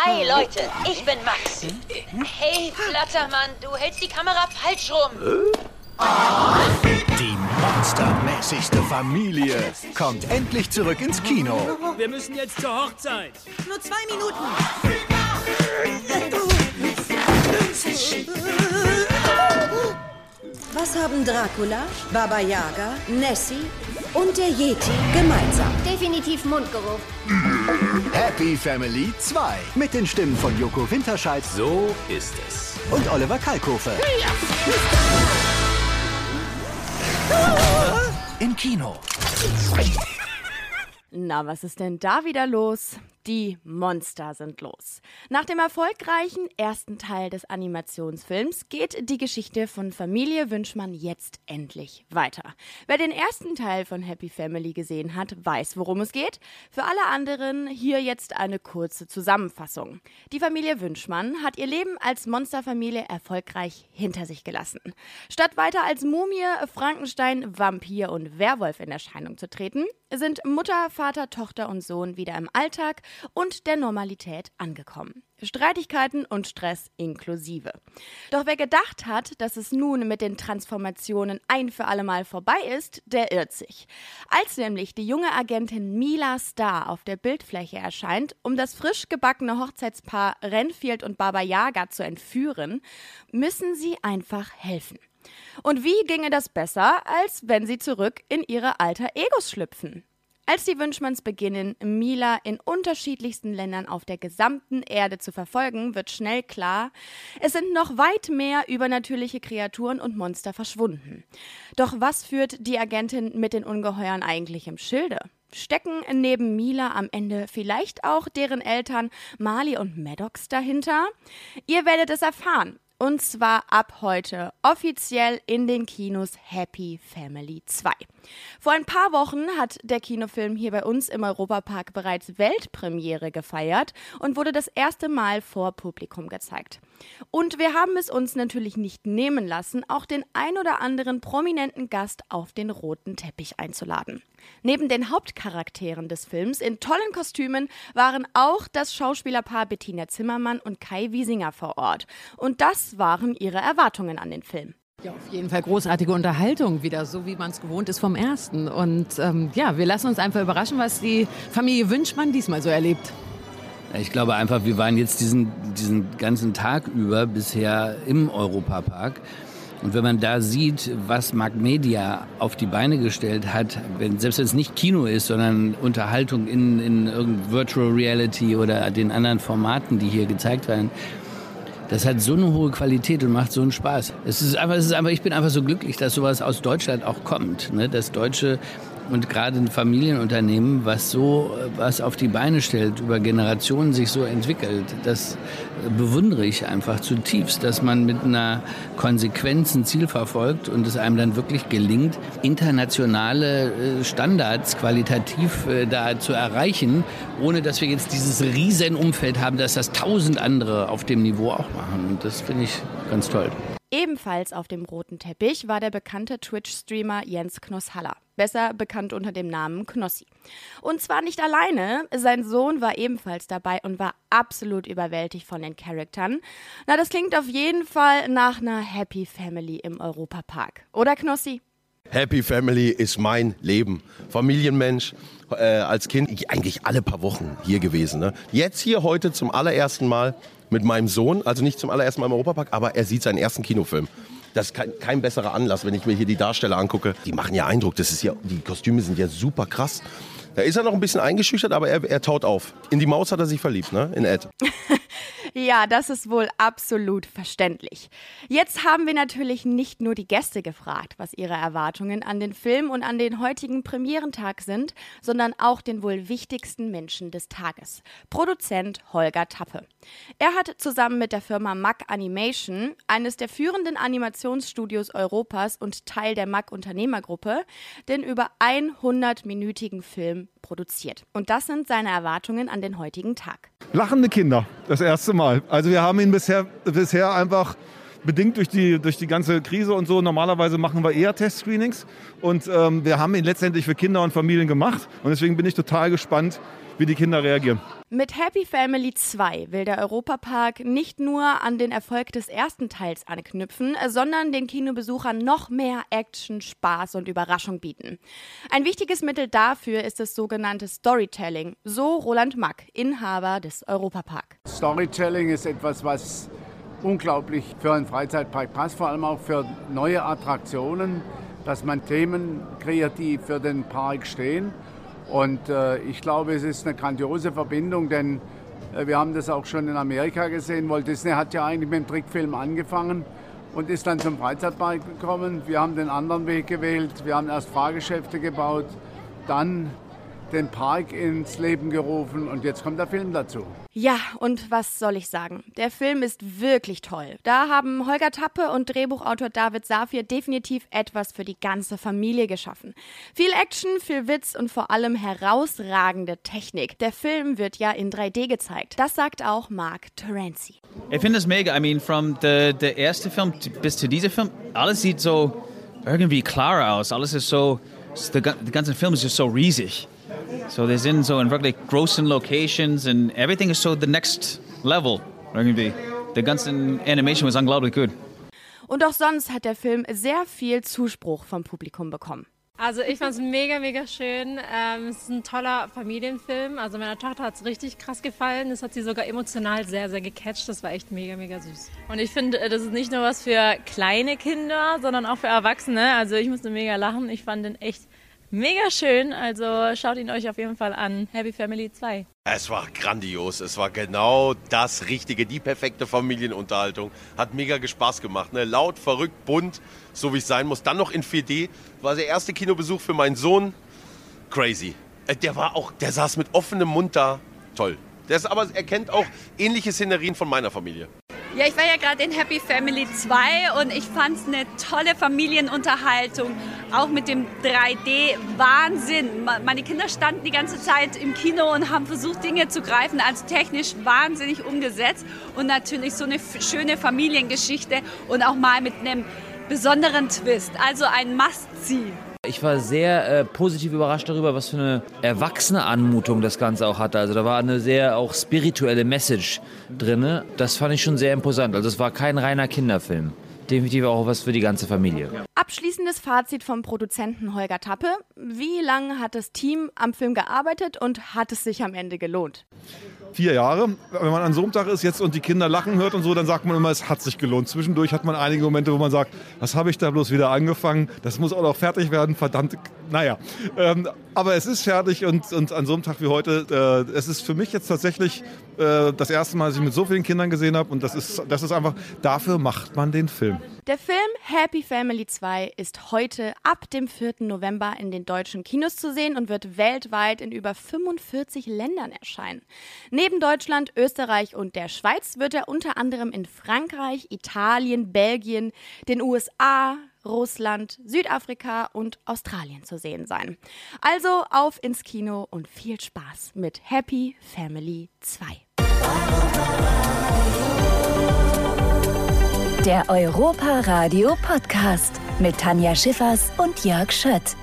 Hi Leute, ich bin Max. Hey Flattermann, du hältst die Kamera falsch rum. Die monstermäßigste Familie kommt endlich zurück ins Kino. Wir müssen jetzt zur Hochzeit. Nur zwei Minuten. Was haben Dracula, Baba Yaga, Nessie und der Yeti gemeinsam? Definitiv Mundgeruch. Happy Family 2 mit den Stimmen von Joko Winterscheid So ist es. und Oliver Kalkofe. Im Kino. Na, was ist denn da wieder los? Die Monster sind los. Nach dem erfolgreichen ersten Teil des Animationsfilms geht die Geschichte von Familie Wünschmann jetzt endlich weiter. Wer den ersten Teil von Happy Family gesehen hat, weiß, worum es geht. Für alle anderen hier jetzt eine kurze Zusammenfassung. Die Familie Wünschmann hat ihr Leben als Monsterfamilie erfolgreich hinter sich gelassen. Statt weiter als Mumie, Frankenstein, Vampir und Werwolf in Erscheinung zu treten, sind Mutter, Vater, Tochter und Sohn wieder im Alltag und der Normalität angekommen. Streitigkeiten und Stress inklusive. Doch wer gedacht hat, dass es nun mit den Transformationen ein für allemal vorbei ist, der irrt sich. Als nämlich die junge Agentin Mila Starr auf der Bildfläche erscheint, um das frisch gebackene Hochzeitspaar Renfield und Baba Yaga zu entführen, müssen sie einfach helfen. Und wie ginge das besser, als wenn sie zurück in ihre alter Egos schlüpfen? Als die Wünschmanns beginnen, Mila in unterschiedlichsten Ländern auf der gesamten Erde zu verfolgen, wird schnell klar, es sind noch weit mehr übernatürliche Kreaturen und Monster verschwunden. Doch was führt die Agentin mit den Ungeheuern eigentlich im Schilde? Stecken neben Mila am Ende vielleicht auch deren Eltern Mali und Maddox dahinter? Ihr werdet es erfahren. Und zwar ab heute offiziell in den Kinos Happy Family 2. Vor ein paar Wochen hat der Kinofilm hier bei uns im Europapark bereits Weltpremiere gefeiert und wurde das erste Mal vor Publikum gezeigt. Und wir haben es uns natürlich nicht nehmen lassen, auch den ein oder anderen prominenten Gast auf den roten Teppich einzuladen. Neben den Hauptcharakteren des Films in tollen Kostümen waren auch das Schauspielerpaar Bettina Zimmermann und Kai Wiesinger vor Ort. Und das waren ihre Erwartungen an den Film. Ja, auf jeden Fall großartige Unterhaltung wieder, so wie man es gewohnt ist vom ersten. Und ähm, ja, wir lassen uns einfach überraschen, was die Familie Wünschmann diesmal so erlebt. Ich glaube einfach, wir waren jetzt diesen, diesen ganzen Tag über bisher im Europapark. Und wenn man da sieht, was Mark Media auf die Beine gestellt hat, wenn, selbst wenn es nicht Kino ist, sondern Unterhaltung in, in irgendeiner Virtual Reality oder den anderen Formaten, die hier gezeigt werden, das hat so eine hohe Qualität und macht so einen Spaß. Es ist einfach, es ist einfach, ich bin einfach so glücklich, dass sowas aus Deutschland auch kommt. Ne? Dass Deutsche und gerade ein Familienunternehmen, was so was auf die Beine stellt, über Generationen sich so entwickelt, das bewundere ich einfach zutiefst, dass man mit einer Konsequenz ein Ziel verfolgt und es einem dann wirklich gelingt, internationale äh, Standards qualitativ äh, da zu erreichen, ohne dass wir jetzt dieses Riesenumfeld haben, dass das tausend andere auf dem Niveau auch machen. Und das finde ich ganz toll. Ebenfalls auf dem roten Teppich war der bekannte Twitch-Streamer Jens Knosshaller, besser bekannt unter dem Namen Knossi. Und zwar nicht alleine, sein Sohn war ebenfalls dabei und war absolut überwältigt von den Charaktern. Na, das klingt auf jeden Fall nach einer Happy Family im Europapark. Oder Knossi? Happy Family ist mein Leben. Familienmensch, äh, als Kind eigentlich alle paar Wochen hier gewesen. Ne? Jetzt hier heute zum allerersten Mal mit meinem Sohn, also nicht zum allerersten Mal im Europapark, aber er sieht seinen ersten Kinofilm. Das ist kein, kein besserer Anlass, wenn ich mir hier die Darsteller angucke. Die machen ja Eindruck. Das ist ja, die Kostüme sind ja super krass. Da ist er noch ein bisschen eingeschüchtert, aber er, er taut auf. In die Maus hat er sich verliebt, ne? In Ed. Ja, das ist wohl absolut verständlich. Jetzt haben wir natürlich nicht nur die Gäste gefragt, was ihre Erwartungen an den Film und an den heutigen Premierentag sind, sondern auch den wohl wichtigsten Menschen des Tages, Produzent Holger Tappe. Er hat zusammen mit der Firma Mack Animation, eines der führenden Animationsstudios Europas und Teil der Mack Unternehmergruppe, den über 100-minütigen Film produziert. Und das sind seine Erwartungen an den heutigen Tag. Lachende Kinder, das erste Mal. Also wir haben ihn bisher, bisher einfach bedingt durch die, durch die ganze Krise und so. Normalerweise machen wir eher Testscreenings und ähm, wir haben ihn letztendlich für Kinder und Familien gemacht und deswegen bin ich total gespannt, wie die Kinder reagieren. Mit Happy Family 2 will der Europapark nicht nur an den Erfolg des ersten Teils anknüpfen, sondern den Kinobesuchern noch mehr Action, Spaß und Überraschung bieten. Ein wichtiges Mittel dafür ist das sogenannte Storytelling, so Roland Mack, Inhaber des Europapark. Storytelling ist etwas, was unglaublich für einen Freizeitpark passt, vor allem auch für neue Attraktionen, dass man Themen kreiert, die für den Park stehen und äh, ich glaube, es ist eine grandiose Verbindung, denn äh, wir haben das auch schon in Amerika gesehen. Walt Disney hat ja eigentlich mit dem Trickfilm angefangen und ist dann zum Freizeitpark gekommen. Wir haben den anderen Weg gewählt. Wir haben erst Fahrgeschäfte gebaut, dann den Park ins Leben gerufen und jetzt kommt der Film dazu. Ja, und was soll ich sagen? Der Film ist wirklich toll. Da haben Holger Tappe und Drehbuchautor David Safir definitiv etwas für die ganze Familie geschaffen. Viel Action, viel Witz und vor allem herausragende Technik. Der Film wird ja in 3D gezeigt. Das sagt auch Mark Terenzi. Ich finde es mega. I mean, from the, the erste Film bis zu diesem Film, alles sieht so irgendwie klarer aus. Alles ist so, der ganze Film ist so riesig. So they sind so in wirklich großen Locations and everything is so the next level irgendwie. Die ganze Animation was unglaublich gut. Und auch sonst hat der Film sehr viel Zuspruch vom Publikum bekommen. Also ich fand es mega, mega schön. Ähm, es ist ein toller Familienfilm. Also meiner Tochter hat es richtig krass gefallen. Es hat sie sogar emotional sehr, sehr gecatcht. Das war echt mega, mega süß. Und ich finde, das ist nicht nur was für kleine Kinder, sondern auch für Erwachsene. Also ich musste mega lachen. Ich fand den echt Mega schön, also schaut ihn euch auf jeden Fall an. Happy Family 2. Es war grandios, es war genau das Richtige, die perfekte Familienunterhaltung. Hat mega Spaß gemacht, ne? laut, verrückt, bunt, so wie es sein muss. Dann noch in 4D, war der erste Kinobesuch für meinen Sohn. Crazy. Äh, der war auch, der saß mit offenem Mund da. Toll. Der ist aber, er kennt auch ähnliche Szenerien von meiner Familie. Ja, ich war ja gerade in Happy Family 2 und ich fand es eine tolle Familienunterhaltung, auch mit dem 3D-Wahnsinn. Meine Kinder standen die ganze Zeit im Kino und haben versucht, Dinge zu greifen, also technisch wahnsinnig umgesetzt und natürlich so eine schöne Familiengeschichte und auch mal mit einem besonderen Twist, also ein Must-See. Ich war sehr äh, positiv überrascht darüber, was für eine erwachsene Anmutung das Ganze auch hatte. Also da war eine sehr auch spirituelle Message drin. Das fand ich schon sehr imposant. Also es war kein reiner Kinderfilm. Definitiv auch was für die ganze Familie. Abschließendes Fazit vom Produzenten Holger Tappe. Wie lange hat das Team am Film gearbeitet und hat es sich am Ende gelohnt? Vier Jahre. Wenn man an so einem Tag ist jetzt und die Kinder lachen hört und so, dann sagt man immer, es hat sich gelohnt. Zwischendurch hat man einige Momente, wo man sagt, was habe ich da bloß wieder angefangen? Das muss auch noch fertig werden, verdammt. Naja, ähm, aber es ist fertig und, und an so einem Tag wie heute, äh, es ist für mich jetzt tatsächlich äh, das erste Mal, dass ich mit so vielen Kindern gesehen habe und das ist, das ist einfach, dafür macht man den Film. Der Film Happy Family 2 ist heute ab dem 4. November in den deutschen Kinos zu sehen und wird weltweit in über 45 Ländern erscheinen. Neben Deutschland, Österreich und der Schweiz wird er unter anderem in Frankreich, Italien, Belgien, den USA, Russland, Südafrika und Australien zu sehen sein. Also auf ins Kino und viel Spaß mit Happy Family 2. Der Europa Radio Podcast mit Tanja Schiffers und Jörg Schött.